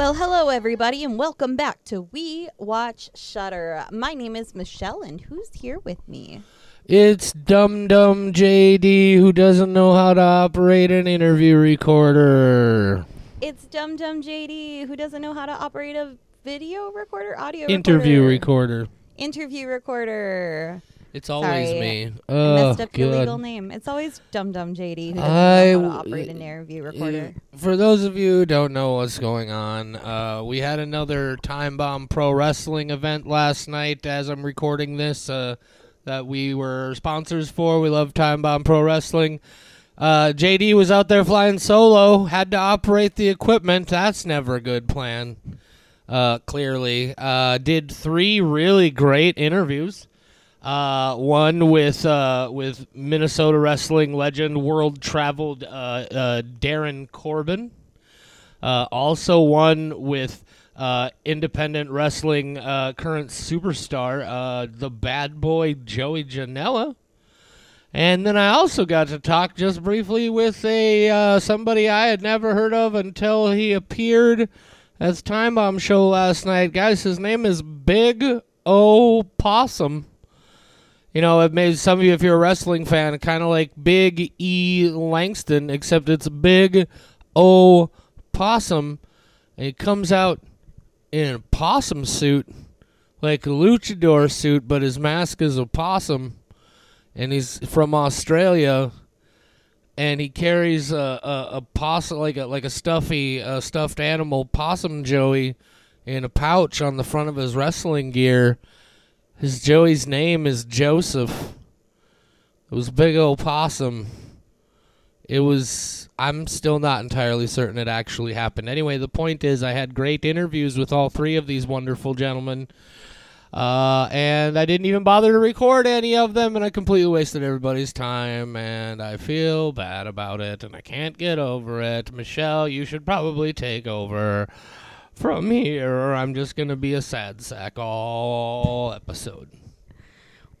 Well, hello everybody, and welcome back to We Watch Shudder. My name is Michelle, and who's here with me? It's Dum Dum JD who doesn't know how to operate an interview recorder. It's Dum Dum JD, who doesn't know how to operate a video recorder, audio Interview recorder. recorder. Interview recorder. It's always Sorry. me. I Oh, messed up your God. legal name. It's always Dum Dum JD, who doesn't I know how to w- operate an interview recorder. For those of you who don't know what's going on, uh, we had another Time Bomb Pro Wrestling event last night as I'm recording this uh, that we were sponsors for. We love Time Bomb Pro Wrestling. Uh, JD was out there flying solo, had to operate the equipment. That's never a good plan, uh, clearly. Uh, did three really great interviews. Uh, one with uh, with Minnesota wrestling legend, world traveled uh, uh, Darren Corbin. Uh, also one with uh, independent wrestling current superstar, the bad boy Joey Janela. And then I also got to talk just briefly with a somebody I had never heard of until he appeared as Time Bomb show last night. Guys, his name is Big O Possum. You know, it made some of you, if you're a wrestling fan, kind of like Big E Langston, except it's Big O Possum. And he comes out in a possum suit, like a luchador suit, but his mask is a possum. And he's from Australia. And he carries a, a, a possum, like a, like a stuffy, a stuffed animal possum Joey in a pouch on the front of his wrestling gear. His Joey's name is Joseph. It was Big old Possum. It was. I'm still not entirely certain it actually happened. Anyway, the point is, I had great interviews with all three of these wonderful gentlemen. Uh, and I didn't even bother to record any of them, and I completely wasted everybody's time, and I feel bad about it, and I can't get over it. Michelle, you should probably take over from here, I'm just gonna be a sad sack all episode.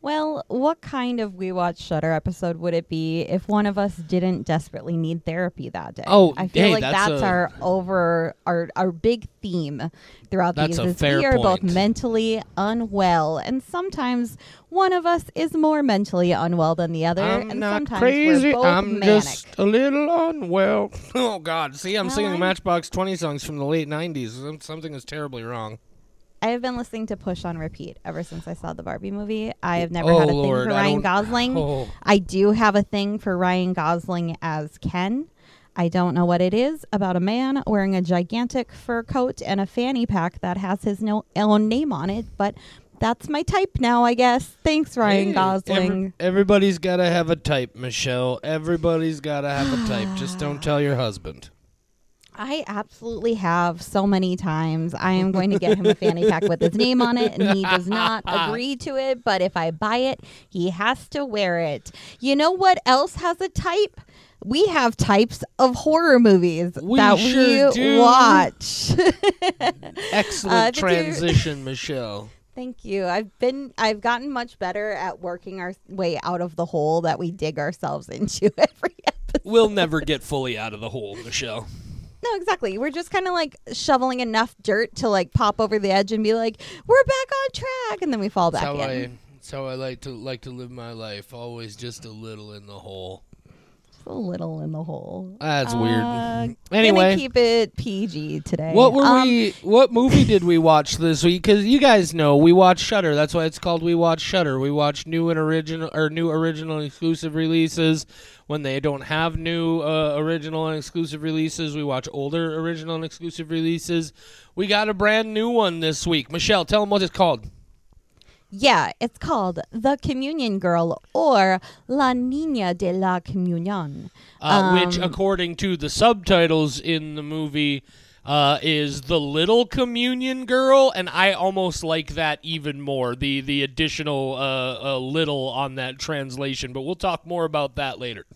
Well, what kind of We Watch Shudder episode would it be if one of us didn't desperately need therapy that day? Oh, I feel hey, like that's that's, a- our over our our big theme throughout That's these. a is we are both mentally unwell, and sometimes one of us is more mentally unwell than the other, I'm and not sometimes crazy. we're both I'm manic. just a little unwell. Oh God! See, I'm Well, singing I'm- Matchbox Twenty songs from the late '90s. Something is terribly wrong. I have been listening to Push on repeat ever since I saw the Barbie movie. I have never Oh, had a thing Lord, for Ryan Gosling. Oh, I do have a thing for Ryan Gosling as Ken. I don't know what it is about a man wearing a gigantic fur coat and a fanny pack that has his no- own name on it, but that's my type now, I guess. Thanks, Ryan Hey, Gosling. every- everybody's got to have a type, Michelle. Everybody's got to have a type. Just don't tell your husband. I absolutely have so many times. I am going to get him a fanny pack with his name on it, and he does not agree to it. But if I buy it, he has to wear it. You know what else has a type? We have types of horror movies We that sure we do. watch. Excellent Uh, transition, Michelle. Thank you. I've been I've gotten much better at working our way out of the hole that we dig ourselves into every episode. We'll never get fully out of the hole, Michelle. No, exactly. We're just kind of like shoveling enough dirt to like pop over the edge and be like, "We're back on track," and then we fall That's back how in. I. That's how I like to like to live my life. Always just a little in the hole. A little in the hole. That's Uh, weird. Anyway, keep it PG today. What were Um, we? What movie did we watch this week? Because you guys know we watch Shudder. That's why it's called We Watch Shudder. We watch new and original or new original exclusive releases. When they don't have new uh, original and exclusive releases, we watch older original and exclusive releases. We got a brand new one this week. Michelle, tell them what it's called. Yeah, it's called The Communion Girl or La Niña de la Comunión. uh, which, Um, according to the subtitles in the movie, uh, is the little communion girl, and I almost like that even more. The the additional uh, uh, little on that translation, but we'll talk more about that later.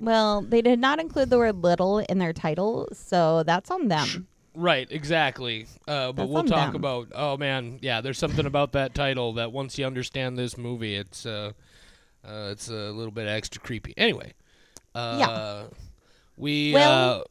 Well, they did not include the word little in their title, so that's on them. Right, exactly. Uh, but That's we'll talk them. about. Oh man, yeah. There's something about that title that once you understand this movie, it's uh, uh, it's a little bit extra creepy. Anyway, uh, we Well- uh,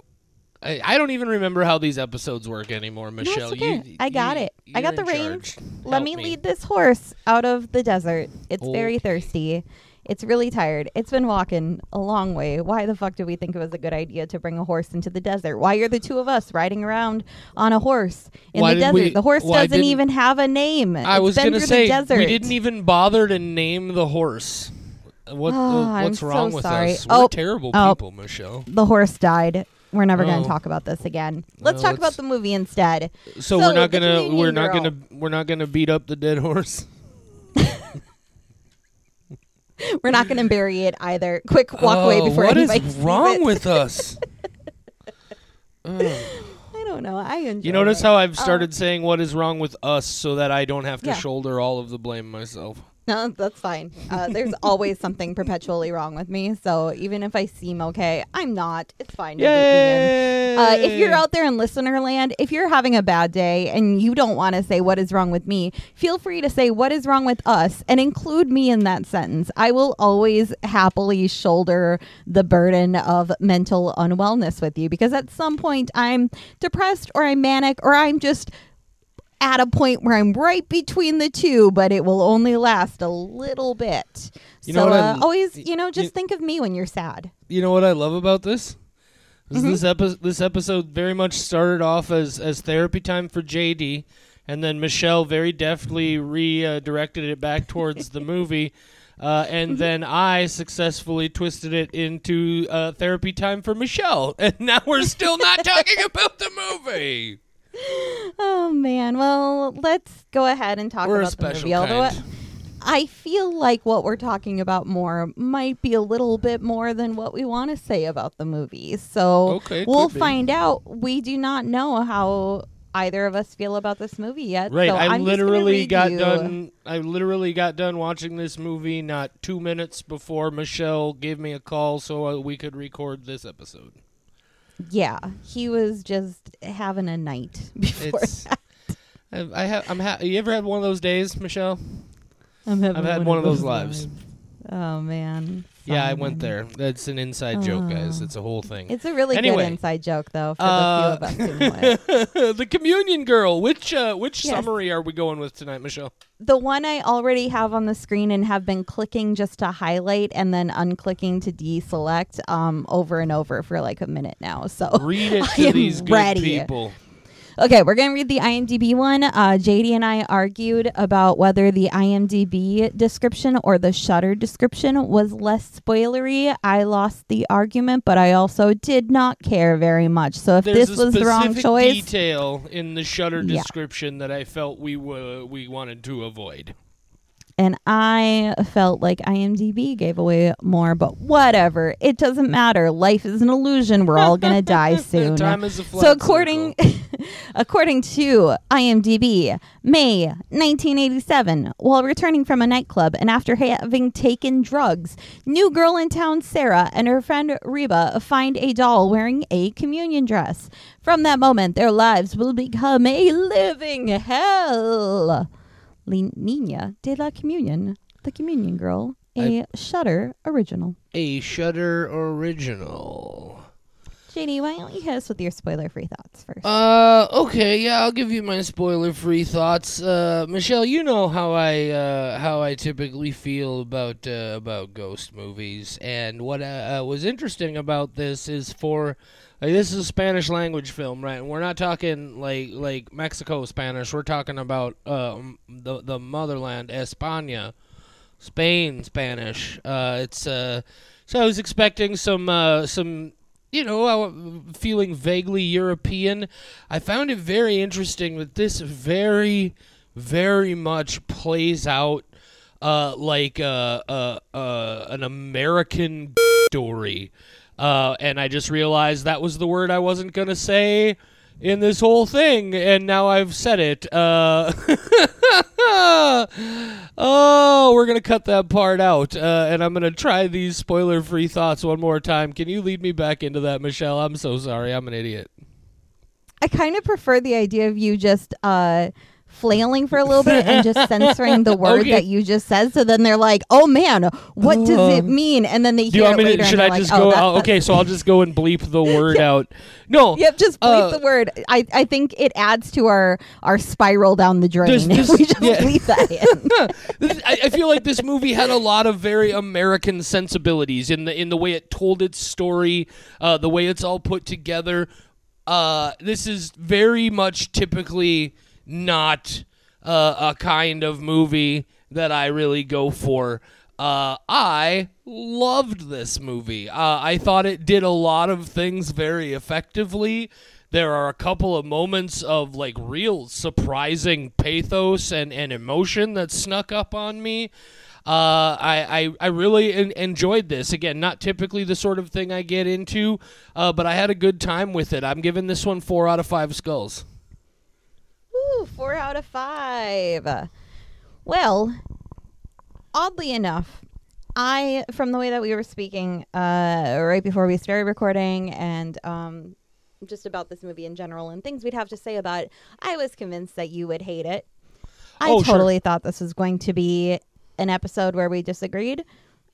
I, I don't even remember how these episodes work anymore, Michelle. okay. You, I got you- it. I got the in reins. Let Help me, lead this horse out of the desert. It's Oh. very thirsty. It's really tired. It's been walking a long way. Why the fuck did we think it was a good idea to bring a horse into the desert? Why are the two of us riding around on a horse in Why the desert? we- the horse doesn't even have a name. I It's was gonna say the desert. we didn't even bother to name the horse. What? Oh, uh, I'm what's so wrong with sorry. us? We're Oh, terrible oh. people, Michelle. the horse died. We're never going Oh. to talk about this again. Let's No, talk about the movie instead. So, So, we're not gonna we're not gonna we're not gonna beat up the dead horse. We're not going to bury it either. Quick walk away Oh, before what is anybody sees wrong it. with us? I don't know. I enjoy You notice it. how I've Uh, started saying what is wrong with us so that I don't have to Yeah. shoulder all of the blame myself. No, that's fine. Uh, there's always something perpetually wrong with me. So even if I seem okay, I'm not. It's fine. to loop me in. Yay! Uh, if you're out there in listener land, if you're having a bad day and you don't want to say what is wrong with me, feel free to say what is wrong with us and include me in that sentence. I will always happily shoulder the burden of mental unwellness with you because at some point I'm depressed or I'm manic or I'm just at a point where I'm right between the two, but it will only last a little bit. You so uh, always, you know, just you- think of me when you're sad. You know what I love about this? Mm-hmm. This epi- this episode very much started off as as therapy time for JD, and then Michelle very deftly redirected it back towards the movie, uh, and Mm-hmm. then I successfully twisted it into uh, therapy time for Michelle, and now we're still not talking about the movie. Oh man. Well, let's go ahead and talk We're about the movie. Although. I feel like what we're talking about more might be a little bit more than what we want to say about the movie. So Okay, we'll find out. We do not know how either of us feel about this movie yet. Right, so I I'm literally got you- done. I literally got done watching this movie not two minutes before Michelle gave me a call so uh, we could record this episode. Yeah, he was just having a night before. It's. I, I have. I'm. Ha- you ever had one of those days, Michelle? I'm having I've had one of those lives. Oh man. Yeah, I went there. That's an inside joke, guys. Oh. It's a whole thing. It's a really Anyway. good inside joke, though, for Uh, the few of us who know it. the communion girl. Which uh, which Yes. summary are we going with tonight, Michelle? The one I already have on the screen and have been clicking just to highlight and then unclicking to deselect um, over and over for like a minute now. So, Read it to these good ready. people. Okay, we're going to read the IMDb one. Uh, JD and I argued about whether the IMDb description or the Shudder description was less spoilery. I lost the argument, but I also did not care very much. So, if There's this was the wrong specific choice. detail in the Shudder Yeah. description that I felt we were we wanted to avoid. And I felt like IMDb gave away more, but whatever. It doesn't matter. Life is an illusion. We're all gonna die soon. Time is a flat so according according to IMDb, May 1987, while returning from a nightclub and after having taken drugs, new girl in town Sarah and her friend Reba find a doll wearing a communion dress. From that moment, their lives will become a living hell. Niña de la Comunión, the Communion Girl, a Shudder original. a Shudder original. JD, why don't you hit us with your spoiler-free thoughts first? Uh, okay, yeah, I'll give you my spoiler-free thoughts. Uh, Michelle, you know how I uh, how I typically feel about uh, about ghost movies, and what uh, uh, was interesting about this is for like, this is a Spanish language film, right? And we're not talking like like Mexico Spanish. We're talking about um, the the motherland, España, Spain Spanish. Uh, it's uh, so I was expecting some uh, some you know, feeling vaguely European. I found it very interesting that this very, very much plays out uh, like uh, uh, uh, an American story. Uh, and I just realized that was the word I wasn't going to say in this whole thing, and now I've said it. Uh, oh, we're going to cut that part out, uh, and I'm going to try these spoiler free thoughts one more time. Can you lead me back into that, Michelle? I'm so sorry. I'm an idiot. I kind of prefer the idea of you just uh, flailing for a little bit and just censoring the word Okay. that you just said. So then they're like, "Oh man, what does it mean?" And then they hear it later to? Should I like, just "Oh, go? that's okay, so I'll just go and bleep the word out. No. Yep, just bleep Uh, the word. I, I think it adds to our our spiral down the drain There's if we just yeah. bleep that in. This- I, I feel like this movie had a lot of very American sensibilities in the in the way it told its story, uh, the way it's all put together. Uh, this is very much typically not uh, a kind of movie that I really go for. Uh, I loved this movie. Uh, I thought it did a lot of things very effectively. There are a couple of moments of like real surprising pathos and, and emotion that snuck up on me. Uh, I, I, I really en- enjoyed this. Again, not typically the sort of thing I get into, uh, but I had a good time with it. I'm giving this one four out of five skulls. Four out of five. Well, oddly enough, I from the way that we were speaking uh, right before we started recording and um, just about this movie in general and things we'd have to say about it, I was convinced that you would hate it. I Oh, sure. totally thought this was going to be an episode where we disagreed,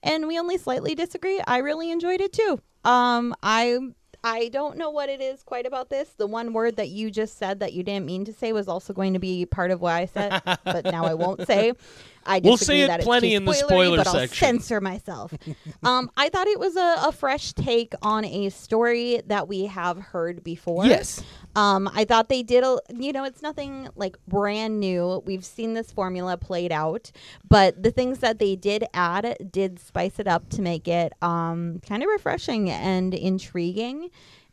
and we only slightly disagree. I really enjoyed it too. Um, I I don't know what it is quite about this. The one word that you just said that you didn't mean to say was also going to be part of what I said, but now I won't say. I We'll say it that plenty in the spoiler but section. I'll censor myself. um, I thought it was a, a fresh take on a story that we have heard before. Yes. Um, I thought they did a, you know, it's nothing like brand new. We've seen this formula played out, but the things that they did add did spice it up to make it um, kind of refreshing and intriguing.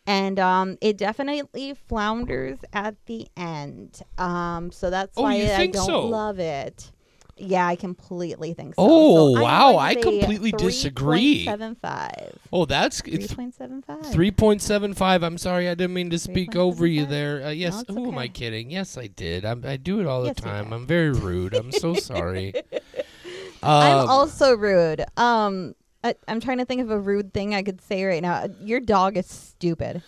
And um, it definitely flounders at the end. Um, so that's Oh, why I don't so? love it. Yeah, I completely think so. Oh, So wow, I completely disagree. 3.75. Oh, that's it's 3.75. Three point seven five. I'm sorry, I didn't mean to speak over you there. Uh, yes, No, who am I kidding? Yes, I did. I'm, I do it all the Yes, you time. I'm very rude. I'm so sorry. I'm Um, also rude. Um, I, I'm trying to think of a rude thing I could say right now. Your dog is stupid.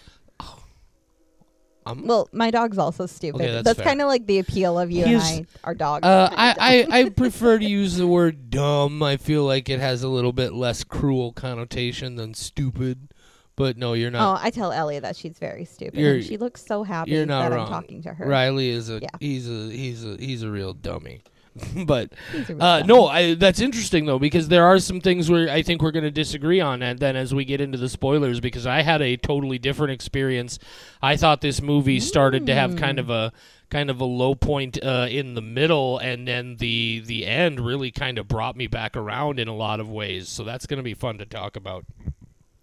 I'm- Well, my dog's also stupid. Okay, that's fair. kind of like the appeal of you He's- and I, our dog. Uh, I, I, I prefer to use the word dumb. I feel like it has a little bit less cruel connotation than stupid. But no, you're not. oh. I tell Ellie that she's very stupid. You're- and she looks so happy you're not that wrong. I'm talking to her. Riley is a Yeah. he's a he's a he's a real dummy. but He's a real Uh, no, I, that's interesting though because there are some things where I think we're going to disagree on, and then as we get into the spoilers, because I had a totally different experience. I thought this movie started to have kind of a kind of a low point uh, in the middle, and then the the end really kind of brought me back around in a lot of ways. So that's going to be fun to talk about.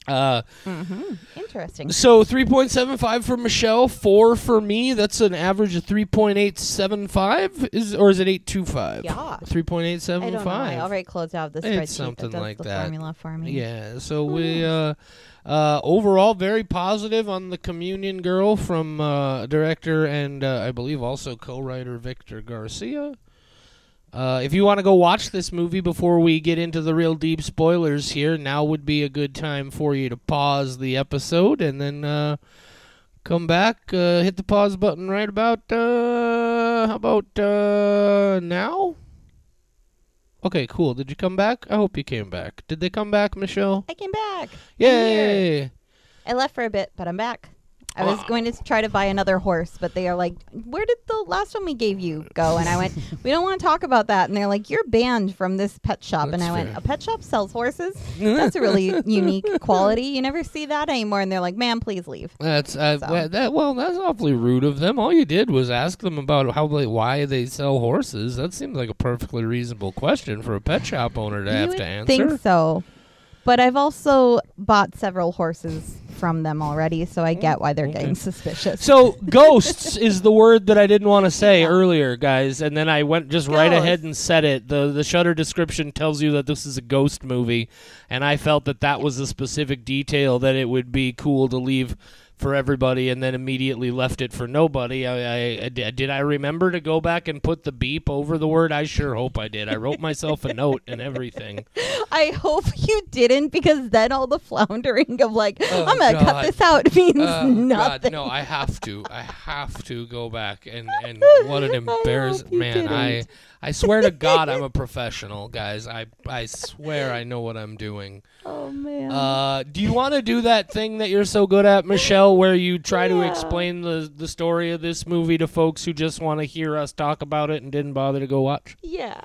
Uh, Interesting. so 3.75 for Michelle, 4 for me. That's an average of 3.875 is or is it 825? Yeah. 3.875. I don't know. I already closed out the It's something that like that. formula for me. Yeah, so we uh, uh, overall very positive on the Communion Girl from uh, director and uh, I believe also co-writer Victor Garcia. Uh, if you want to go watch this movie before we get into the real deep spoilers here, now would be a good time for you to pause the episode and then uh, come back. Uh, hit the pause button right about uh, how about uh, now? Okay, cool. Did you come back? I hope you came back. Did they come back, Michelle? I came back. Yay! I left for a bit, but I'm back. I was going to try to buy another horse, but they are like, "Where did the last one we gave you go?" And I went, "We don't want to talk about that." And they're like, "You're banned from this pet shop." and I went, "A pet shop sells horses? That's a really unique quality. You never see that anymore." And they're like, "Ma'am, please leave." That's uh, So. well, that. Well, that's awfully rude of them. All you did was ask them about how they, why they sell horses. That seems like a perfectly reasonable question for a pet shop owner to you have to answer. I think so, but I've also bought several horses from them already, so I oh, get why they're getting suspicious. So ghosts is the word that I didn't want to say earlier, guys, and then I went just right ahead and said it. the The Shudder description tells you that this is a ghost movie, and I felt that that was a specific detail that it would be cool to leave for everybody, and then immediately left it for nobody. I, I, I did I remember to go back and put the beep over the word? I sure hope I did. I wrote myself a note and everything. I hope you didn't because then all the floundering of like Oh, I'm gonna cut this out means Uh, nothing. God, no, I have to. I have to go back and and what an embarrassment, man. I. I swear to God, I'm a professional, guys. I I swear I know what I'm doing. Oh man. Uh, do you want to do that thing that you're so good at, Michelle, where you try to explain the the story of this movie to folks who just want to hear us talk about it and didn't bother to go watch? Yeah.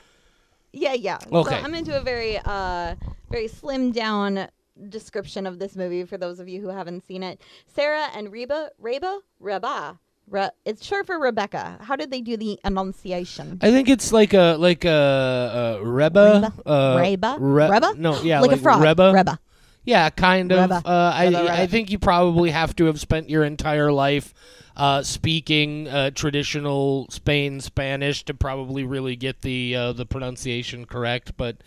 Yeah, yeah. Okay. So I'm into a very uh very slim down description of this movie for those of you who haven't seen it. Sarah and Reba, Reba, Reba. Re- it's short for Rebecca. How did they do the enunciation? I think it's like a like a, a Reba, Reba? uh, Reba? Re- Reba? No, yeah, like, like a frog. Reba. Reba. Yeah, kind of. Reba. Uh, I Reba. I think you probably have to have spent your entire life uh, speaking uh, traditional Spain Spanish to probably really get the uh, the pronunciation correct. But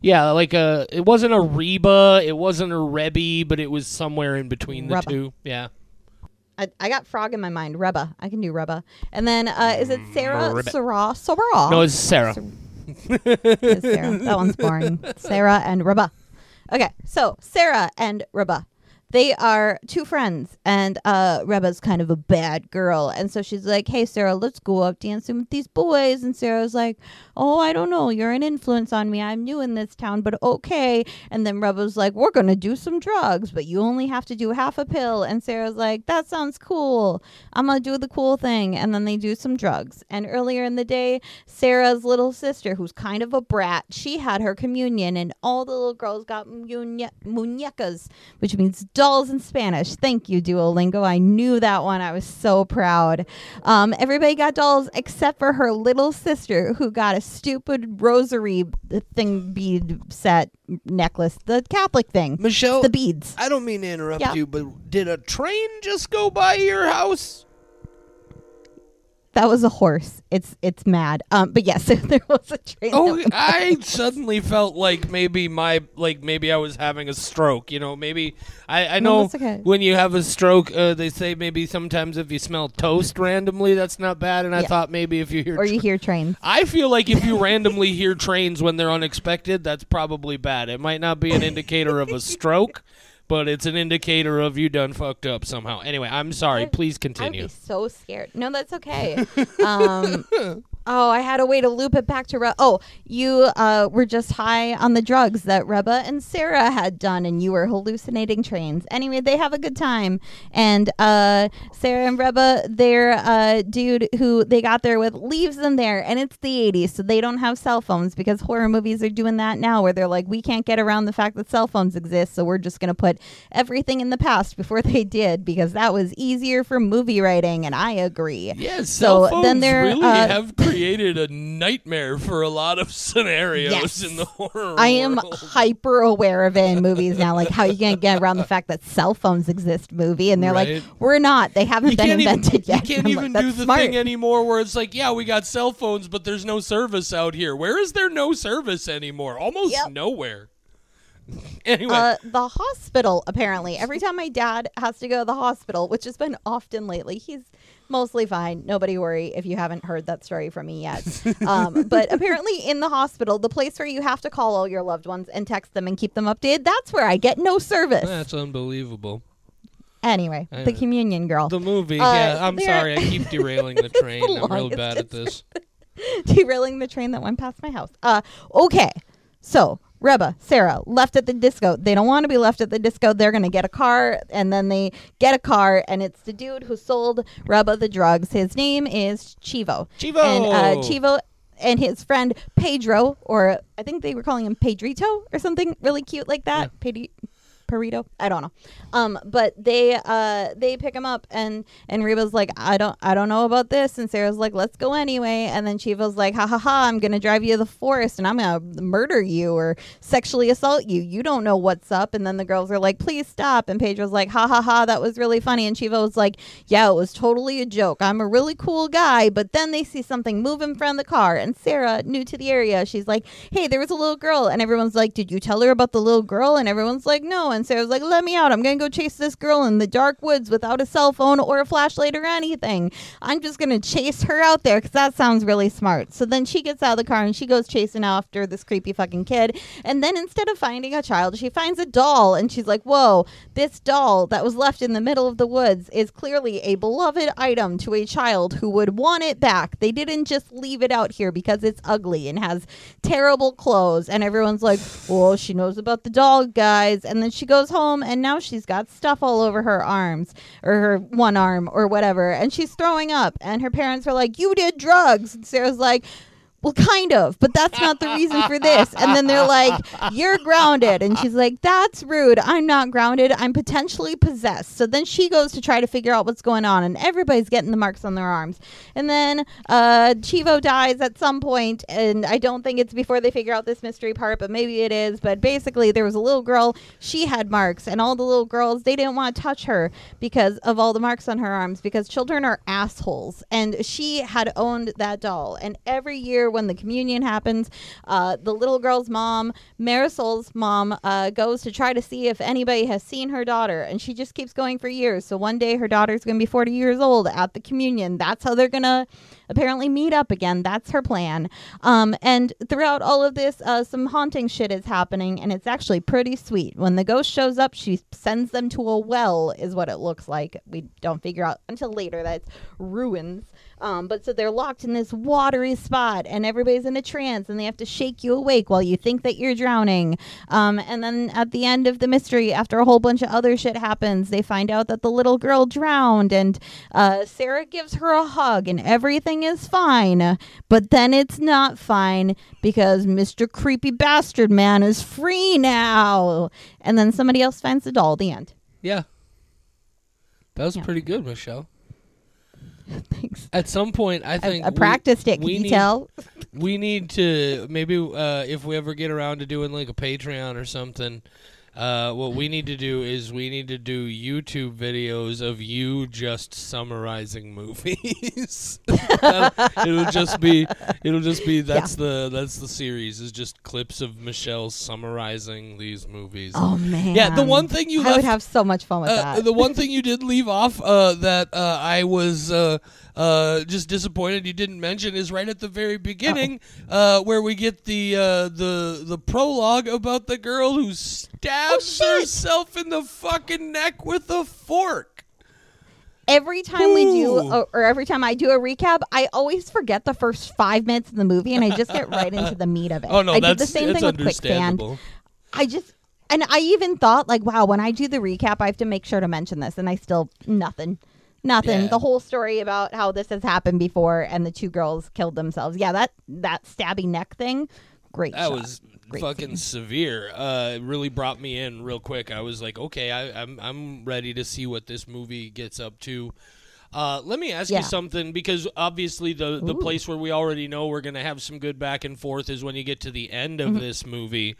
yeah, like a it wasn't a Reba, it wasn't a Rebby, but it was somewhere in between the Reba. two. Yeah. I, I got frog in my mind. Reba. I can do Reba. And then uh, is it Sarah? Reba. Sarah? Sarah. No, it's Sarah. It's Sarah. That one's boring. Sarah and Reba. Okay, so Sarah and Reba. They are two friends, and uh, Reba's kind of a bad girl. And so she's like, Hey, Sarah, let's go up dancing with these boys. And Sarah's like, Oh, I don't know. You're an influence on me. I'm new in this town, but okay. And then Reba's like, We're going to do some drugs, but you only have to do half a pill. And Sarah's like, That sounds cool. I'm going to do the cool thing. And then they do some drugs. And earlier in the day, Sarah's little sister, who's kind of a brat, she had her communion, and all the little girls got muñe- muñecas, which means dolls in Spanish. Thank you, Duolingo. I knew that one. I was so proud. Um, everybody got dolls except for her little sister, who got a stupid rosary thing bead set necklace, the Catholic thing, Michelle, the beads. I don't mean to interrupt Yeah. you, but did a train just go by your house? That was a horse. It's it's mad. Um, but yes, there was a train. Oh, I suddenly felt like maybe my like maybe I was having a stroke. You know, maybe I I No, know okay. when you have a stroke, uh, they say maybe sometimes if you smell toast randomly, that's not bad. And I Yeah. thought maybe if you hear, or you hear trains. I feel like if you randomly hear trains when they're unexpected, that's probably bad. It might not be an indicator of a stroke. But it's an indicator of you done fucked up somehow. Anyway, I'm sorry. I- Please I'd continue. be so scared. No, that's okay. um, oh, I had a way to loop it back to Re- oh, you uh, were just high on the drugs that Reba and Sarah had done, and you were hallucinating trains. Anyway, they have a good time, and uh, Sarah and Reba, their uh, dude who they got there with, leaves them there, and it's the '80s, so they don't have cell phones because horror movies are doing that now, where they're like, we can't get around the fact that cell phones exist, so we're just gonna put everything in the past before they did because that was easier for movie writing, and I agree. Yes, So cell phones then they're, really uh, have created a nightmare for a lot of scenarios Yes. in the horror I am world. hyper aware of it in movies now, like how you can't get around the fact that cell phones exist. Movie, and they're Right. like, "We're not. They haven't You been can't even, invented yet." you can't I'm like, even do the smart." thing anymore where it's like, yeah, we got cell phones, but there's no service out here. Where is there no service anymore? Almost Yep. nowhere. anyway, Uh, the hospital, apparently. Every time my dad has to go to the hospital, which has been often lately, he's mostly fine. Nobody worry if you haven't heard that story from me yet. um, but apparently, in the hospital, the place where you have to call all your loved ones and text them and keep them updated, that's where I get no service. that's unbelievable. anyway, I the communion girl. The movie, Uh, yeah, I'm sorry. I keep derailing the train. I'm real bad at this. derailing the train that went past my house. Uh, okay. So Reba, Sarah left at the disco. They don't want to be left at the disco. They're gonna get a car, and then they get a car, and it's the dude who sold Reba the drugs. His name is Chivo. Chivo! And uh, Chivo and his friend Pedro, or I think they were calling him Pedrito or something really cute like that. Pedri- I don't know. Um, but they uh they pick him up and and Reba's like, I don't I don't know about this and Sarah's like, let's go anyway. And then Chivo's like, ha ha ha, I'm gonna drive you to the forest and I'm gonna murder you or sexually assault you. You don't know what's up. And then the girls are like, please stop. And Pedro's like, ha ha ha, that was really funny. And Chivo was like, yeah, it was totally a joke. I'm a really cool guy. But then they see something move in front of the car. And Sarah, new to the area, she's like, hey, there was a little girl. And everyone's like, did you tell her about the little girl? And everyone's like, no. And And Sarah's like, let me out. I'm to go chase this girl in the dark woods without a cell phone or a flashlight or anything. I'm just to chase her out there because that sounds really smart. So then she gets out of the car and she goes chasing after this creepy fucking kid. And then instead of finding a child, she finds a doll and she's like, whoa, this doll that was left in the middle of the woods is clearly a beloved item to a child who would want it back. They didn't just leave it out here because it's ugly and has terrible clothes. And everyone's like, well, she knows about the doll, guys. And then she goes home and now she's got stuff all over her arms or her one arm or whatever. And she's throwing up. And her parents are like, you did drugs. And Sarah's like, well, kind of, but that's not the reason for this. And then they're like, you're grounded. And she's like, that's rude. I'm not grounded. I'm potentially possessed. So then she goes to try to figure out what's going on, and everybody's getting the marks on their arms. And then uh, Chivo dies at some point, and I don't think it's before they figure out this mystery part, but maybe it is. But basically, there was a little girl, she had marks, and all the little girls, they didn't want to touch her because of all the marks on her arms, because children are assholes. And she had owned that doll. And every year, when the communion happens, uh, the little girl's mom, Marisol's mom, uh, goes to try to see if anybody has seen her daughter, and she just keeps going for years. So one day her daughter's going to be 40 years old at the communion. That's how they're going to apparently meet up again. That's her plan. Um, and throughout all of this, uh, some haunting shit is happening, and it's actually pretty sweet. When the ghost shows up, she sends them to a well, is what it looks like. We don't figure out until later that it's ruins. Um, but so they're locked in this watery spot, and everybody's in a trance, and they have to shake you awake while you think that you're drowning. Um, and then at the end of the mystery, after a whole bunch of other shit happens, they find out that the little girl drowned, and uh, Sarah gives her a hug, and everything is fine. But then it's not fine because Mr. Creepy Bastard Man is free now. And then somebody else finds the doll. The end. Yeah. That was Yeah. pretty good, Michelle. Thanks. At some point, I I, think I we- practiced it. Can we you need- tell? we need to maybe uh, if we ever get around to doing like a Patreon or something. Uh, what we need to do is we need to do YouTube videos of you just summarizing movies. it'll just be it'll just be that's the that's the series is just clips of Michelle summarizing these movies. Oh man. Yeah, the one thing you I would have so much fun with Uh, that. the one thing you did leave off uh, that uh, I was uh, uh, just disappointed you didn't mention is right at the very beginning, uh, where we get the uh, the the prologue about the girl who stabs Oh, herself in the fucking neck with a fork. every time we do, or, every time I do a recap, I always forget the first five minutes of the movie, and I just get right into the meat of it. Oh no, I that's did the same thing with Quicksand. I just. And I even thought, like, wow, when I do the recap, I have to make sure to mention this, and I still nothing, nothing. Yeah. The whole story about how this has happened before, and the two girls killed themselves. Yeah, that that stabby neck thing, great. That shot. was Fucking severe. Uh, it really brought me in real quick. I was like, okay, I, I'm I'm ready to see what this movie gets up to. Uh, let me ask Yeah. you something because obviously the the Ooh. place where we already know we're gonna have some good back and forth is when you get to the end Mm-hmm. of this movie.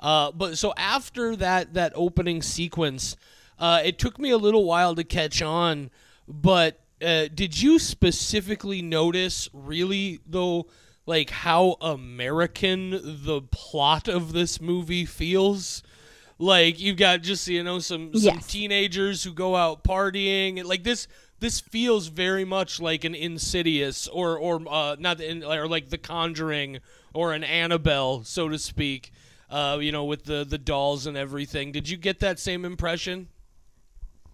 Uh, but so after that that opening sequence, uh, it took me a little while to catch on. But uh, did you specifically notice, really though, like how American the plot of this movie feels? Like you've got just you know some, some Yes. teenagers who go out partying, and like this. This feels very much like an Insidious, or or uh, not, the, or like The Conjuring, or an Annabelle, so to speak. Uh, you know, with the the dolls and everything. Did you get that same impression?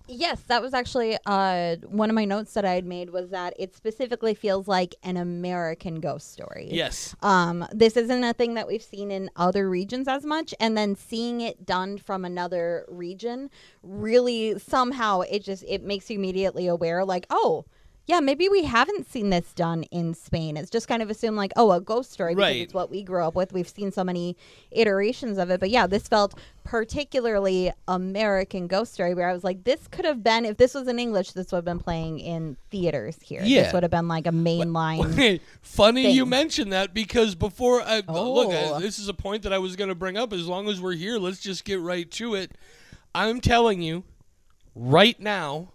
Yes, that was actually uh, one of my notes that I had made was that it specifically feels like an American ghost story. Yes. Um, this isn't a thing that we've seen in other regions as much, and then seeing it done from another region really somehow it just it makes you immediately aware, like, oh, yeah, maybe we haven't seen this done in Spain. It's just kind of assumed like, oh, a ghost story because Right. it's what we grew up with. We've seen so many iterations of it, but yeah, this felt particularly American ghost story where I was like, this could have been if this was in English, this would have been playing in theaters here. Yeah. This would have been like a mainline. Funny you thing. mentioned that because before I uh, look, I, Oh. this is a point that I was going to bring up. As long as we're here, let's just get right to it. I'm telling you, right now,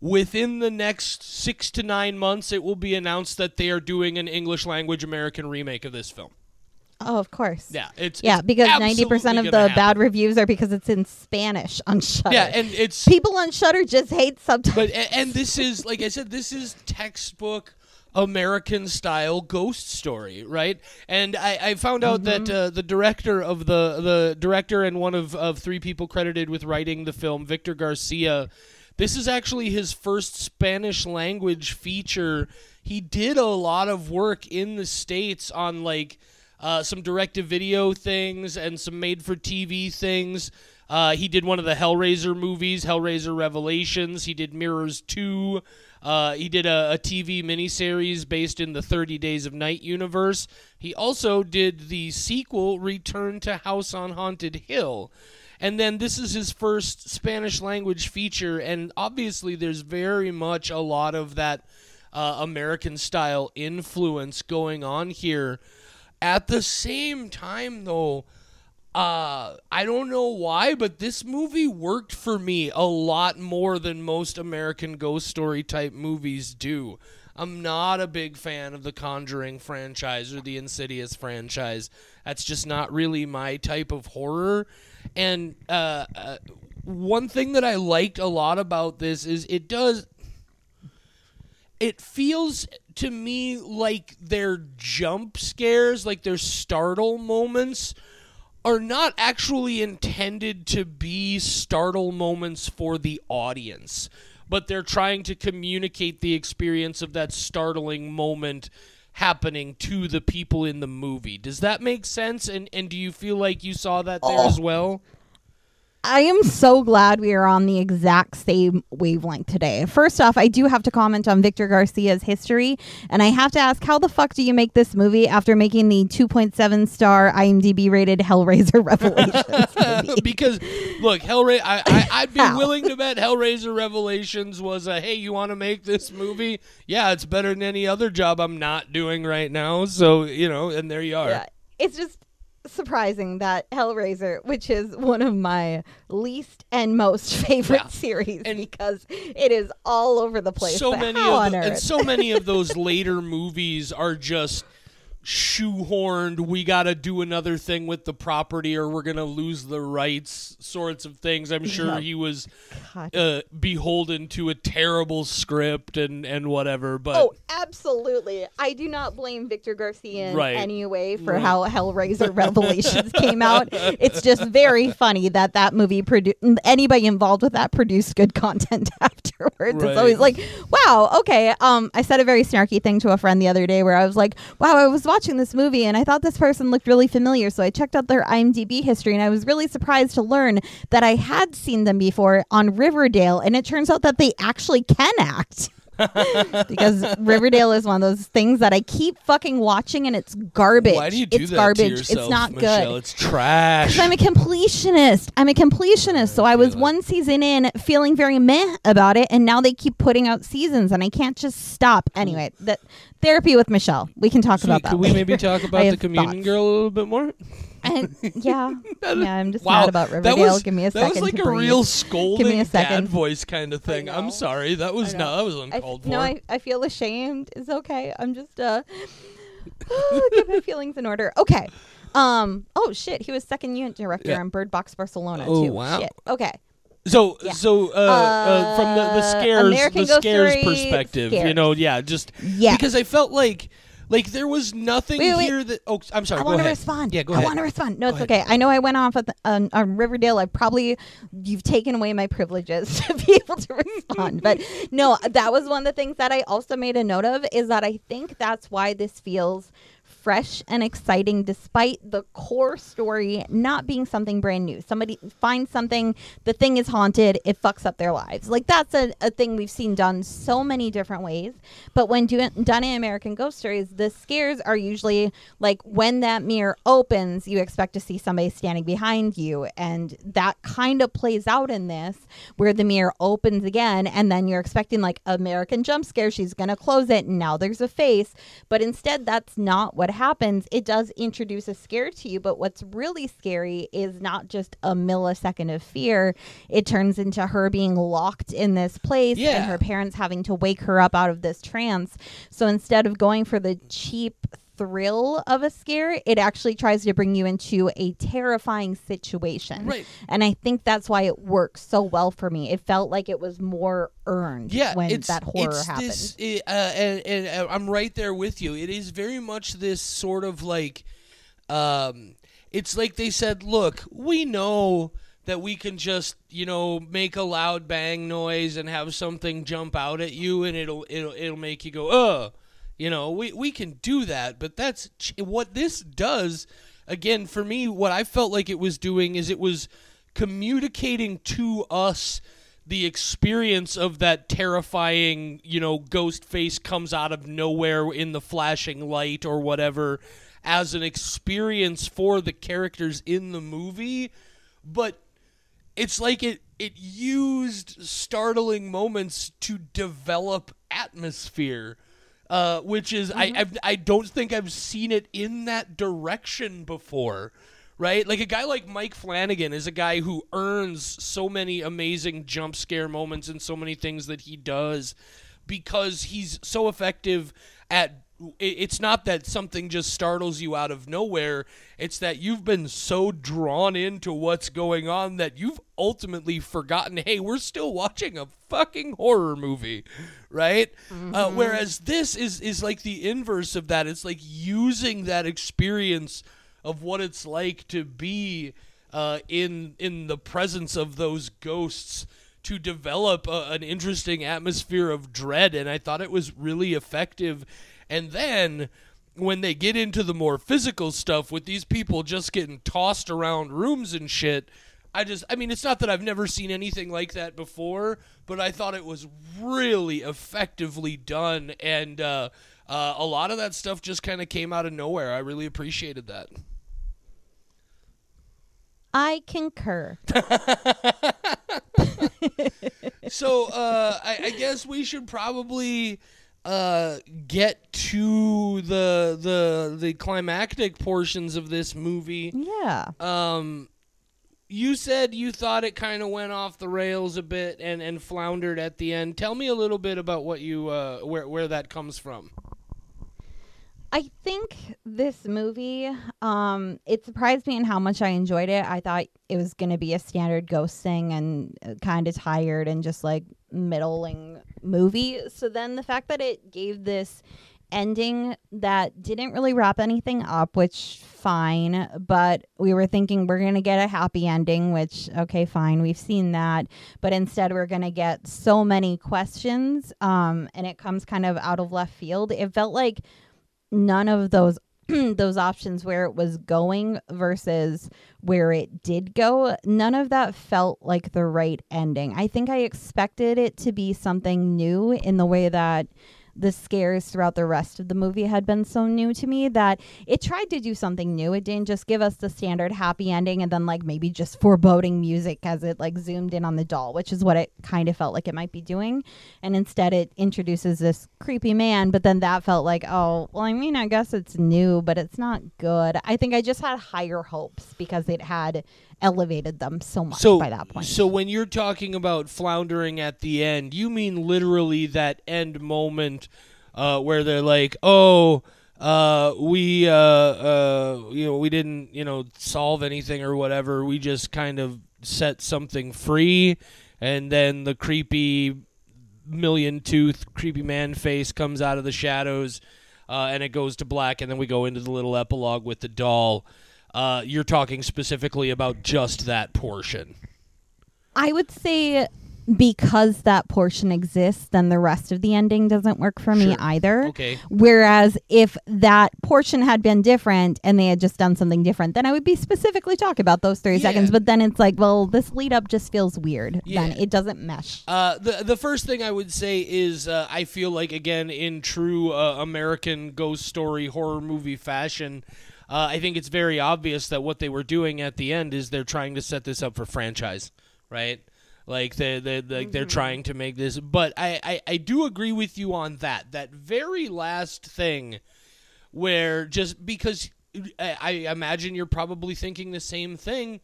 within the next six to nine months, it will be announced that they are doing an English language American remake of this film. Oh, of course. Yeah, it's Yeah, it's because ninety percent of the gonna bad reviews are because it's in Spanish on Shudder. Yeah, and it's people on Shudder just hate subtitles. but and, and this is like I said, this is textbook American style ghost story, right? And I, I found out Mm-hmm. that uh, the director of the the director and one of, of three people credited with writing the film, Victor Garcia. This is actually his first Spanish language feature. He did a lot of work in the states on like uh, some direct-to-video things and some made-for-TV things. Uh, he did one of the Hellraiser movies, Hellraiser Revelations. He did Mirrors 2. Uh, he did a, a TV miniseries based in the 30 Days of Night universe. He also did the sequel, Return to House on Haunted Hill. And then this is his first Spanish language feature, and obviously there's very much a lot of that uh, American style influence going on here. At the same time, though, uh, I don't know why, but this movie worked for me a lot more than most American ghost story type movies do. I'm not a big fan of the Conjuring franchise or the Insidious franchise. That's just not really my type of horror. And uh, uh, one thing that I liked a lot about this is it does it feels to me like their jump scares, like their startle moments, are not actually intended to be startle moments for the audience, but they're trying to communicate the experience of that startling moment happening to the people in the movie. Does that make sense? And and do you feel like you saw that there oh. as well? I am so glad we are on the exact same wavelength today. First off, I do have to comment on Victor Garcia's history, and I have to ask, how the fuck do you make this movie after making the 2.7 star IMDb rated Hellraiser Revelations because look, Hellraiser. I, I'd be willing to bet Hellraiser Revelations was a hey, you want to make this movie? Yeah, it's better than any other job I'm not doing right now. So you know, and there you are. Yeah, it's just surprising that Hellraiser, which is one of my least and most favorite Yeah. series, And- because it is all over the place. so many of the, and so many of those later movies are just shoehorned we got to do another thing with the property or we're going to lose the rights sorts of things i'm sure Yeah. he was uh, beholden to a terrible script and and whatever but Oh, absolutely. I do not blame Victor Garcia in Right. any way for Right. how Hellraiser Revelations came out. It's just very funny that that movie produced anybody involved with that produced good content afterwards. Right. It's always like, wow, okay. Um, I said a very snarky thing to a friend the other day where I was like, wow, I was watching this movie and I thought this person looked really familiar, so I checked out their IMDb history and I was really surprised to learn that I had seen them before on Riverdale, and it turns out that they actually can act because Riverdale is one of those things that I keep fucking watching and it's garbage. why do you do it's that garbage. to yourself it's not Michelle? good. it's trash Because I'm a completionist. I'm a completionist. So I was one season in feeling very meh about it, and now they keep putting out seasons, and I can't just stop. Anyway, that therapy with Michelle. We can talk Sweet. about that. Could we maybe talk about the communion thoughts. girl a little bit more? And yeah, yeah. I'm just Wow, mad about that Riverdale. was Give me a that second was like a breathe. real scolding second. dad voice kind of thing. I'm sorry, that was no, that was I, uncalled for. no, I, I feel ashamed. It's okay. I'm just uh get my feelings in order. Okay. Um. Oh shit. He was second unit director Yeah. on Bird Box Barcelona Oh, too. wow. Shit. Okay. So, Yeah. so uh, uh, from the, the Uh, scares, American the scares perspective, you know, yeah, just Yeah. because I felt like, like there was nothing Wait, wait, here that. Oh, I'm sorry. I want to respond. Yeah, go ahead. I want to respond. No, Go it's ahead. okay. I know I went off the, on, on Riverdale. I probably you've taken away my privileges to be able to respond. but no, that was one of the things that I also made a note of is that I think that's why this feels fresh and exciting despite the core story not being something brand new. Somebody finds something, the thing is haunted, it fucks up their lives. Like that's a, a thing we've seen done so many different ways. But when do, done in American Ghost Stories, the scares are usually like when that mirror opens, you expect to see somebody standing behind you. And that kind of plays out in this where the mirror opens again and then you're expecting like American jump scare. She's going to close it and now there's a face. But instead, that's not what happens. It does introduce a scare to you. But what's really scary is not just a millisecond of fear, it turns into her being locked in this place Yeah. and her parents having to wake her up out of this trance. So instead of going for the cheap thrill of a scare. It actually tries to bring you into a terrifying situation. Right. And I think that's why it works so well for me. It felt like it was more earned yeah, when that horror happened. This, uh, and, and uh, I'm right there with you. It is very much this sort of like, um, it's like they said, look, we know that we can just you know make a loud bang noise and have something jump out at you and it'll it'll it'll make you go uh you know we we can do that but that's what this does again for me what I felt like it was doing is it was communicating to us the experience of that terrifying, you know, ghost face comes out of nowhere in the flashing light or whatever as an experience for the characters in the movie, but it's like it it used startling moments to develop atmosphere. Uh, which is mm-hmm. I I've, I don't think I've seen it in that direction before right? Like a guy like Mike Flanagan is a guy who earns so many amazing jump scare moments and so many things that he does because he's so effective at it's not that something just startles you out of nowhere. It's that you've been so drawn into what's going on that you've ultimately forgotten, hey, we're still watching a fucking horror movie, right? Uh, mm-hmm. Uh, whereas this is is like the inverse of that. It's like using that experience of what it's like to be uh, in in the presence of those ghosts to develop a, an interesting atmosphere of dread and I thought it was really effective and then when they get into the more physical stuff with these people just getting tossed around rooms and shit I just I mean it's not that I've never seen anything like that before but I thought it was really effectively done. And uh, uh, a lot of that stuff just kind of came out of nowhere. I really appreciated that. I concur. so uh, I, I, guess we should probably uh, get to the the the climactic portions of this movie. Yeah. Um, you said you thought it kind of went off the rails a bit and, and floundered at the end. Tell me a little bit about what you uh, where where that comes from. I think this movie, um, it surprised me in how much I enjoyed it. I thought it was going to be a standard ghost thing and uh, kind of tired and just like middling movie. So then the fact that it gave this ending that didn't really wrap anything up, which fine, but we were thinking we're going to get a happy ending, which okay, fine, we've seen that, but instead we're going to get so many questions um and it comes kind of out of left field. It felt like none of those those options where it was going versus where it did go, none of that felt like the right ending. I think I expected it to be something new in the way that the scares throughout the rest of the movie had been so new to me that it tried to do something new. It didn't just give us the standard happy ending and then like maybe just foreboding music as it like zoomed in on the doll, which is what it kind of felt like it might be doing. And instead it introduces this creepy man, but then that felt like, oh, well, I mean, I guess it's new, but it's not good. I think I just had higher hopes because it had elevated them so much so, by that point. So when you're talking about floundering at the end, you mean literally that end moment uh, where they're like, "Oh, uh, we, uh, uh, you know, we didn't, you know, solve anything or whatever. We just kind of set something free, and then the creepy million tooth creepy man face comes out of the shadows." Uh, and it goes to black, and then we go into the little epilogue with the doll. Uh, you're talking specifically about just that portion. I would say because that portion exists, then the rest of the ending doesn't work for me either. Okay. Whereas if that portion had been different and they had just done something different, then I would be specifically talking about those 30 yeah. seconds. But then it's like, well, this lead up just feels weird. Yeah. Then it doesn't mesh. Uh, the the first thing I would say is uh, I feel like again in true uh, American ghost story horror movie fashion. Uh, I think it's very obvious that what they were doing at the end is they're trying to set this up for franchise, right? Like they they they mm-hmm. they're trying to make this, but I, I I do agree with you on that. That very last thing, where just because I, I imagine you're probably thinking the same thing.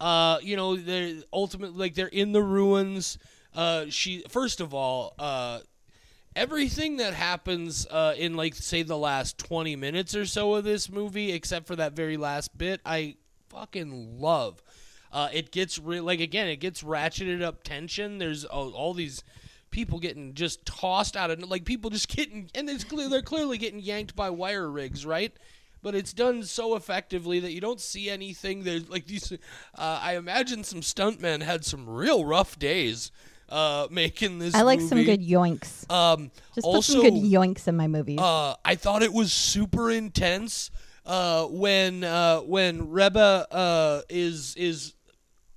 Uh, you know, they're ultimately like they're in the ruins. Uh, she first of all, uh, everything that happens uh, in like say the last 20 minutes or so of this movie except for that very last bit i fucking love. Uh, it gets re- like again it gets ratcheted up tension. There's all, all these people getting just tossed out of like people just getting and it's clear they're clearly getting yanked by wire rigs right? But it's done so effectively that you don't see anything. There's like these uh, i imagine some stuntmen had some real rough days uh, making this I like movie. some good yoinks. Um, Just also, put some good yoinks in my movies. uh, I thought it was super intense uh, when uh, when Reba uh, is is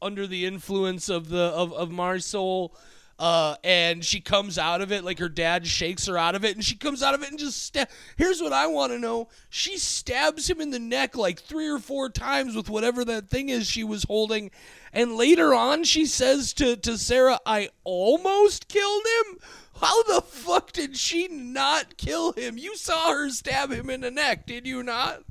under the influence of the of of Marisol. Uh, and she comes out of it like her dad shakes her out of it, and she comes out of it and just stab. Here's what I want to know: she stabs him in the neck like three or four times with whatever that thing is she was holding, and later on she says to to Sarah, "I almost killed him." How the fuck did she not kill him? You saw her stab him in the neck, did you not?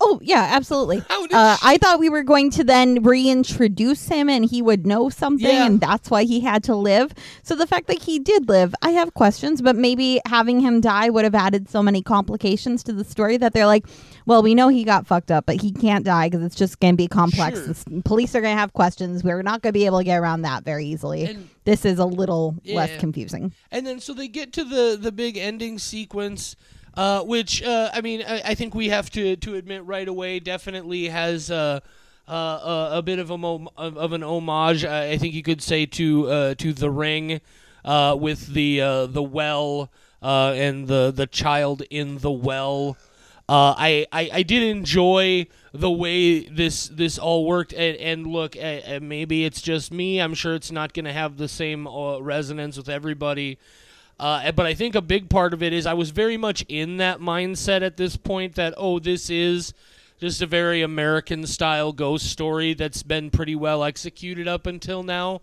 Oh yeah, absolutely. Uh, she- I thought we were going to then reintroduce him and he would know something Yeah. and that's why he had to live. So the fact that he did live, I have questions, but maybe having him die would have added so many complications to the story that they're like, well, we know he got fucked up, but he can't die because it's just going to be complex. Sure. The police are going to have questions. We're not going to be able to get around that very easily. And- this is a little less confusing. And then so they get to the the big ending sequence, uh, which uh, I mean I, I think we have to to admit right away definitely has. Uh, uh, uh, a bit of a mo- of, an homage, I think you could say to uh, to the Ring, uh, with the uh, the well and the the child in the well. I, I I did enjoy the way this this all worked, and, and look, maybe it's just me. I'm sure it's not going to have the same resonance with everybody. Uh, but I think a big part of it is I was very much in that mindset at this point that oh, this is just a very American style ghost story that's been pretty well executed up until now.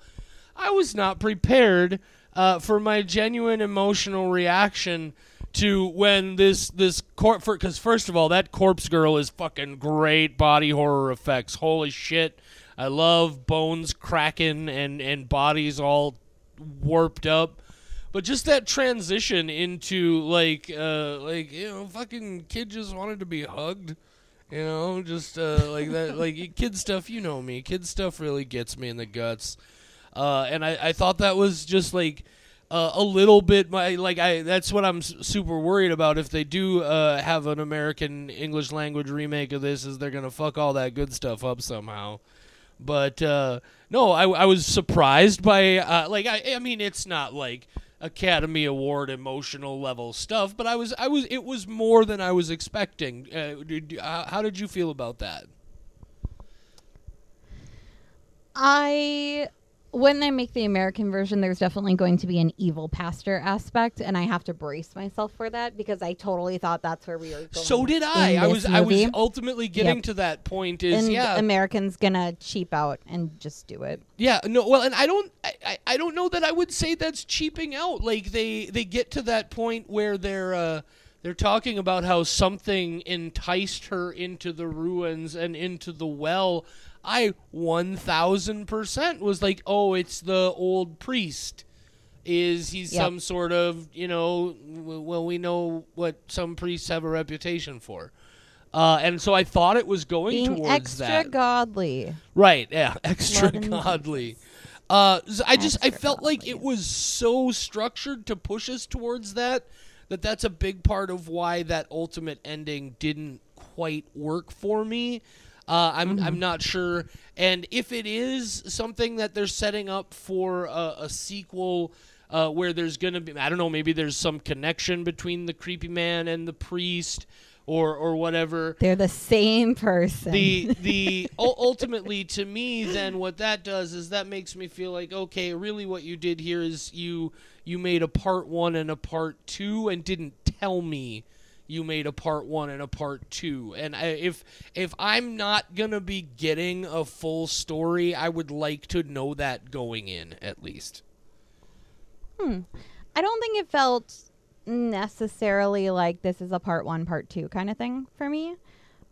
I was not prepared uh, for my genuine emotional reaction to when this this corpse because first of all that corpse girl is fucking great body horror effects. Holy shit. I love bones cracking and and bodies all warped up but just that transition into like uh like you know fucking kid just wanted to be hugged you know just uh like that like kid stuff you know me. Kid stuff really gets me in the guts. Uh and i i thought that was just like uh, a little bit my like I that's what I'm s- super worried about. If they do uh, have an American English language remake of this is they're gonna fuck all that good stuff up somehow. But uh, no, I, I was surprised by uh, like I I mean it's not like Academy Award emotional level stuff, but I was I was it was more than I was expecting. Uh, did, uh, how did you feel about that? I when they make the American version, there's definitely going to be an evil pastor aspect, and I have to brace myself for that because I totally thought that's where we were going. So did I. I was I was ultimately getting Yep. to that point. Is and yeah Americans gonna cheap out and just do it. Yeah, no, well, and I don't, I, I, I don't know that I would say that's cheaping out. Like they, they get to that point where they're, uh, they're talking about how something enticed her into the ruins and into the well. I one thousand percent was like, oh, it's the old priest. Is he's Yep. some sort of, you know, well, we know what some priests have a reputation for. Uh, and so I thought it was going Being towards extra that. Extra godly. Right, yeah, extra godly. Uh, s- I just I felt like it was so structured to push us towards that that that's a big part of why that ultimate ending didn't quite work for me. Uh, I'm Mm-hmm. I'm not sure, and if it is something that they're setting up for a, a sequel. Uh, where there's gonna be, I don't know, maybe there's some connection between the creepy man and the priest, or or whatever They're the same person. the the ultimately to me then what that does is that makes me feel like okay really what you did here is you you made a part 1 and a part 2 and didn't tell me you made a part 1 and a part 2 and if if I'm not to be getting a full story I would like to know that going in at least Hmm. I don't think it felt necessarily like this is a part one, part two kind of thing for me.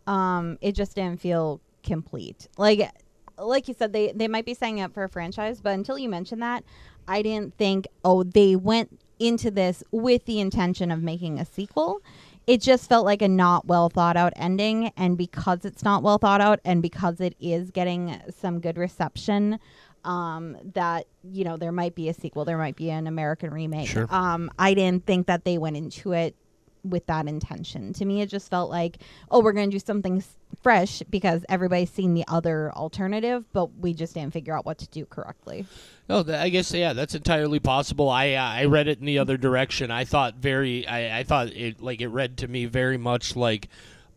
Um, it just didn't feel complete. Like, like you said, they they might be setting up for a franchise, but until you mentioned that, I didn't think. Oh, they went into this with the intention of making a sequel. It just felt like a not well thought out ending. And because it's not well thought out and because it is getting some good reception, um, that, you know, there might be a sequel, there might be an American remake. Sure. Um, I didn't think that they went into it with that intention. To me, it just felt like, oh, we're going to do something fresh because everybody's seen the other alternative, but we just didn't figure out what to do correctly. No, th- I guess yeah, that's entirely possible. I uh, I read it in the other direction. I thought very, I, I thought it like it read to me very much like,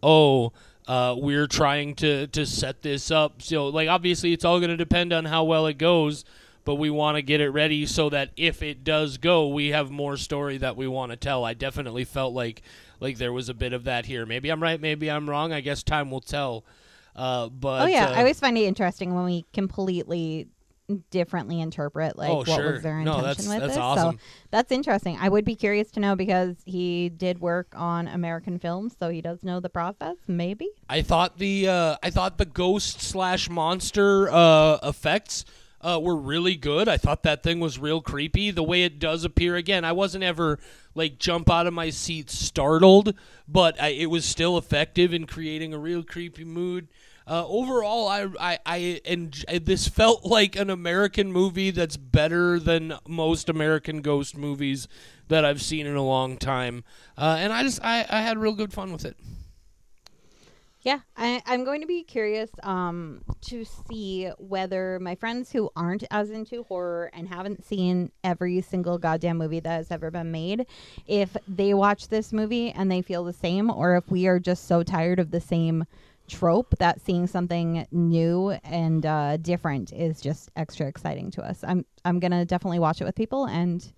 oh, uh, we're trying to to set this up. So like obviously it's all going to depend on how well it goes, but we want to get it ready so that if it does go, we have more story that we want to tell. I definitely felt like like there was a bit of that here. Maybe I'm right, maybe I'm wrong. I guess time will tell. Uh, but oh yeah, uh, I always find it interesting when we completely differently interpret like Oh, what sure. was their No, intention that's- with that's it. awesome. So that's interesting. I would be curious to know because he did work on American films, so he does know the process. Maybe. I thought the uh, I thought the ghost slash monster uh, effects uh, were really good. I thought that thing was real creepy. The way it does appear again, I wasn't ever like jump out of my seat startled, but I, it was still effective in creating a real creepy mood. Uh, overall, I I I and this felt like an American movie that's better than most American ghost movies that I've seen in a long time. Uh, and I just I, I had real good fun with it. Yeah, I, I'm going to be curious um, to see whether my friends who aren't as into horror and haven't seen every single goddamn movie that has ever been made, if they watch this movie and they feel the same, or if we are just so tired of the same trope that seeing something new and uh, different is just extra exciting to us. I'm I'm gonna definitely watch it with people, and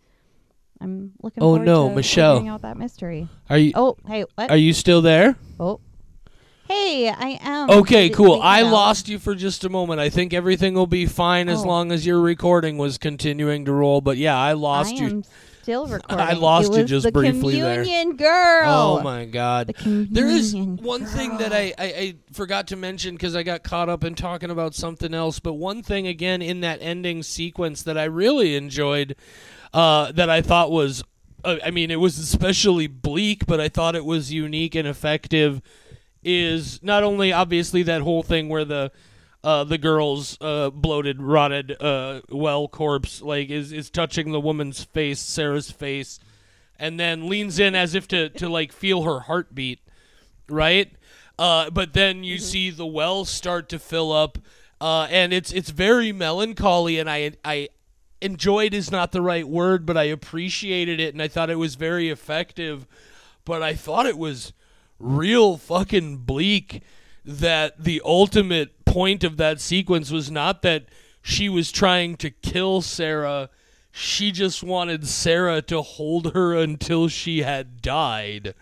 I'm looking. Oh, forward no, to Michelle. out that mystery. Are you Oh, hey, what? Are you still there? Oh. Hey, I am. Okay, cool. I know? lost you for just a moment. I think everything will be fine as Oh. long as your recording was continuing to roll. But yeah, I lost I you. still recording. I lost It you just the briefly there. Communion girl. Oh my god. The There is one thing that. I, I, I forgot to mention because I got caught up in talking about something else. But one thing again in that ending sequence that I really enjoyed, uh, that I thought was, uh, I mean, it was especially bleak, but I thought it was unique and effective. Is not only obviously that whole thing where the uh, the girl's uh, bloated, rotted, uh, well corpse like is is touching the woman's face, Sarah's face, and then leans in as if to to like feel her heartbeat, right? Uh, but then you see the well start to fill up, uh, and it's it's very melancholy, and I I enjoyed is not the right word, but I appreciated it, and I thought it was very effective, but I thought it was real fucking bleak that the ultimate point of that sequence was not that she was trying to kill Sarah. She just wanted Sarah to hold her until she had died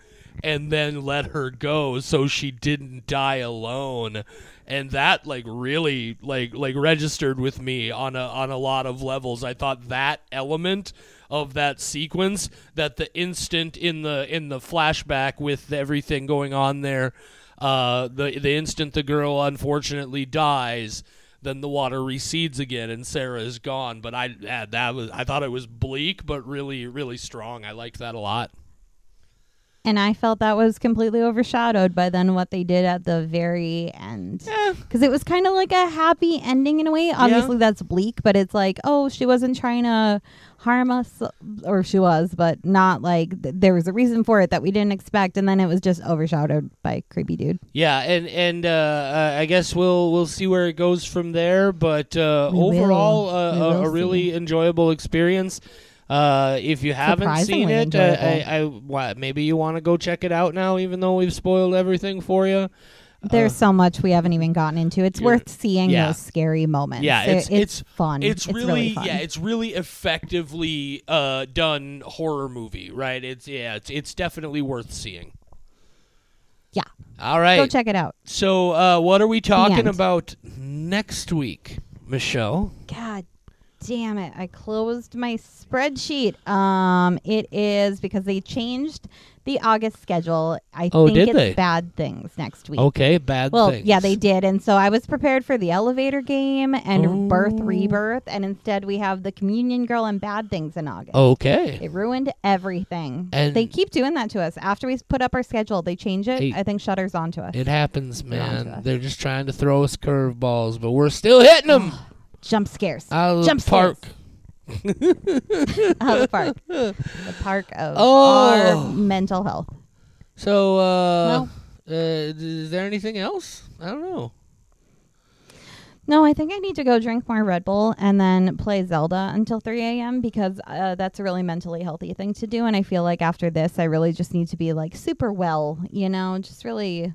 and then let her go so she didn't die alone. And that like really like like registered with me on a on a lot of levels. I thought that element of that sequence that the instant in the in the flashback with everything going on there uh the the instant the girl unfortunately dies then the water recedes again and Sarah is gone but I that was I thought it was bleak but really really strong I liked that a lot And I felt that was completely overshadowed by then what they did at the very end. Because it was kind of like a happy ending in a way. Obviously, that's bleak, but it's like, oh, she wasn't trying to harm us, or she was, but not like th- there was a reason for it that we didn't expect. And then it was just overshadowed by creepy dude. Yeah, and and uh, uh, I guess we'll we'll see where it goes from there. But uh, overall, uh, a, a really enjoyable experience. Uh, if you haven't seen it, uh, I. I, maybe you want to go check it out now, even though we've spoiled everything for you. There's so much we haven't even gotten into. It's Uh, worth seeing yeah. those scary moments. Yeah, They're- it's- it's- fun. It's, really, really, fun. yeah, it's really effectively uh, done horror movie, right? It's yeah, it's it's definitely worth seeing. Yeah. All right. Go check it out. so, uh, what are we talking about next week, Michelle? God damn it. I closed my spreadsheet. Um, it is because they changed the August schedule. I Oh, think did it's they? bad things next week. Okay, bad Well, things. yeah, they did. And so I was prepared for the elevator game and birth Oh. rebirth, and instead we have the communion girl and bad things in August. Okay. It ruined everything. And- they keep doing that to us. After we put up our schedule, they change it. Hey. I think Shudder's onto us. It happens, man. They're just trying to throw us curveballs, but we're still hitting them Jump scares. out of Jump the park. out of the park. The park of Oh. our mental health. So, uh, uh, is there anything else? I don't know. No, I think I need to go drink more Red Bull and then play Zelda until 3 a.m. because uh, that's a really mentally healthy thing to do. And I feel like after this, I really just need to be like super well, you know, just really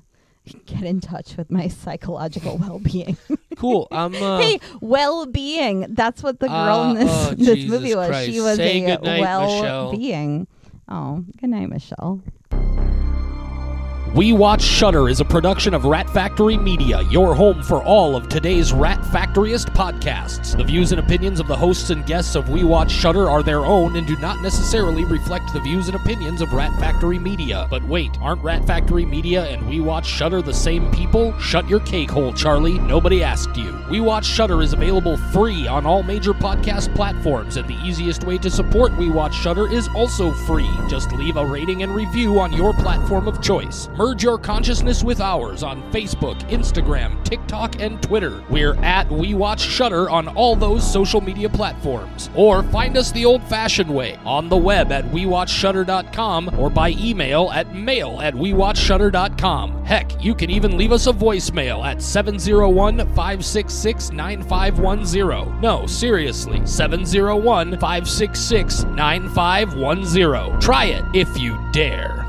get in touch with my psychological well being. Cool. I'm. Uh, hey, well being. That's what the girl Ah, in this, oh, this Jesus movie was. She was Say a goodnight, well Michelle. being. Oh, good night, Michelle. We Watch Shudder is a production of Rat Factory Media, your home for all of today's Rat Factoryist podcasts. The views and opinions of the hosts and guests of We Watch Shudder are their own and do not necessarily reflect the views and opinions of Rat Factory Media. But wait, aren't Rat Factory Media and We Watch Shudder the same people? Shut your cake hole, Charlie. Nobody asked you. We Watch Shudder is available free on all major podcast platforms, and the easiest way to support We Watch Shudder is also free. Just leave a rating and review on your platform of choice. Merge your consciousness with ours on Facebook, Instagram, TikTok, and Twitter. We're at We Watch Shudder on all those social media platforms. Or find us the old fashioned way on the web at WeWatchShudder.com or by email at mail at WeWatchShudder.com. Heck, you can even leave us a voicemail at 701 566 9510. No, seriously, 701 566 9510. Try it if you dare.